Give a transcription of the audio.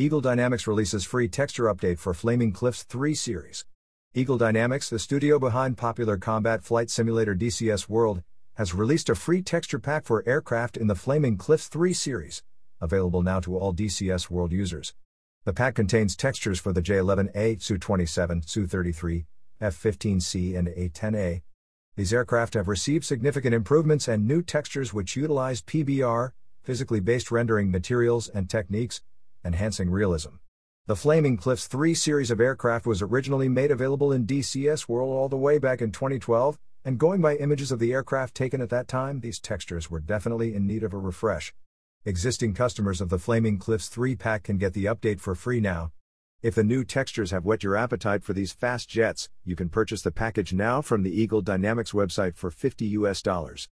Eagle Dynamics releases free texture update for Flaming Cliffs 3 series. Eagle Dynamics, the studio behind popular combat flight simulator DCS World, has released a free texture pack for aircraft in the Flaming Cliffs 3 series, available now to all DCS World users. The pack contains textures for the J-11A, Su-27, Su-33, F-15C and A-10A. These aircraft have received significant improvements and new textures which utilize PBR, physically based rendering materials and techniques, enhancing realism. The Flaming Cliffs 3 series of aircraft was originally made available in DCS World all the way back in 2012, and going by images of the aircraft taken at that time, these textures were definitely in need of a refresh. Existing customers of the Flaming Cliffs 3 pack can get the update for free now. If the new textures have whet your appetite for these fast jets, you can purchase the package now from the Eagle Dynamics website for 50 US dollars.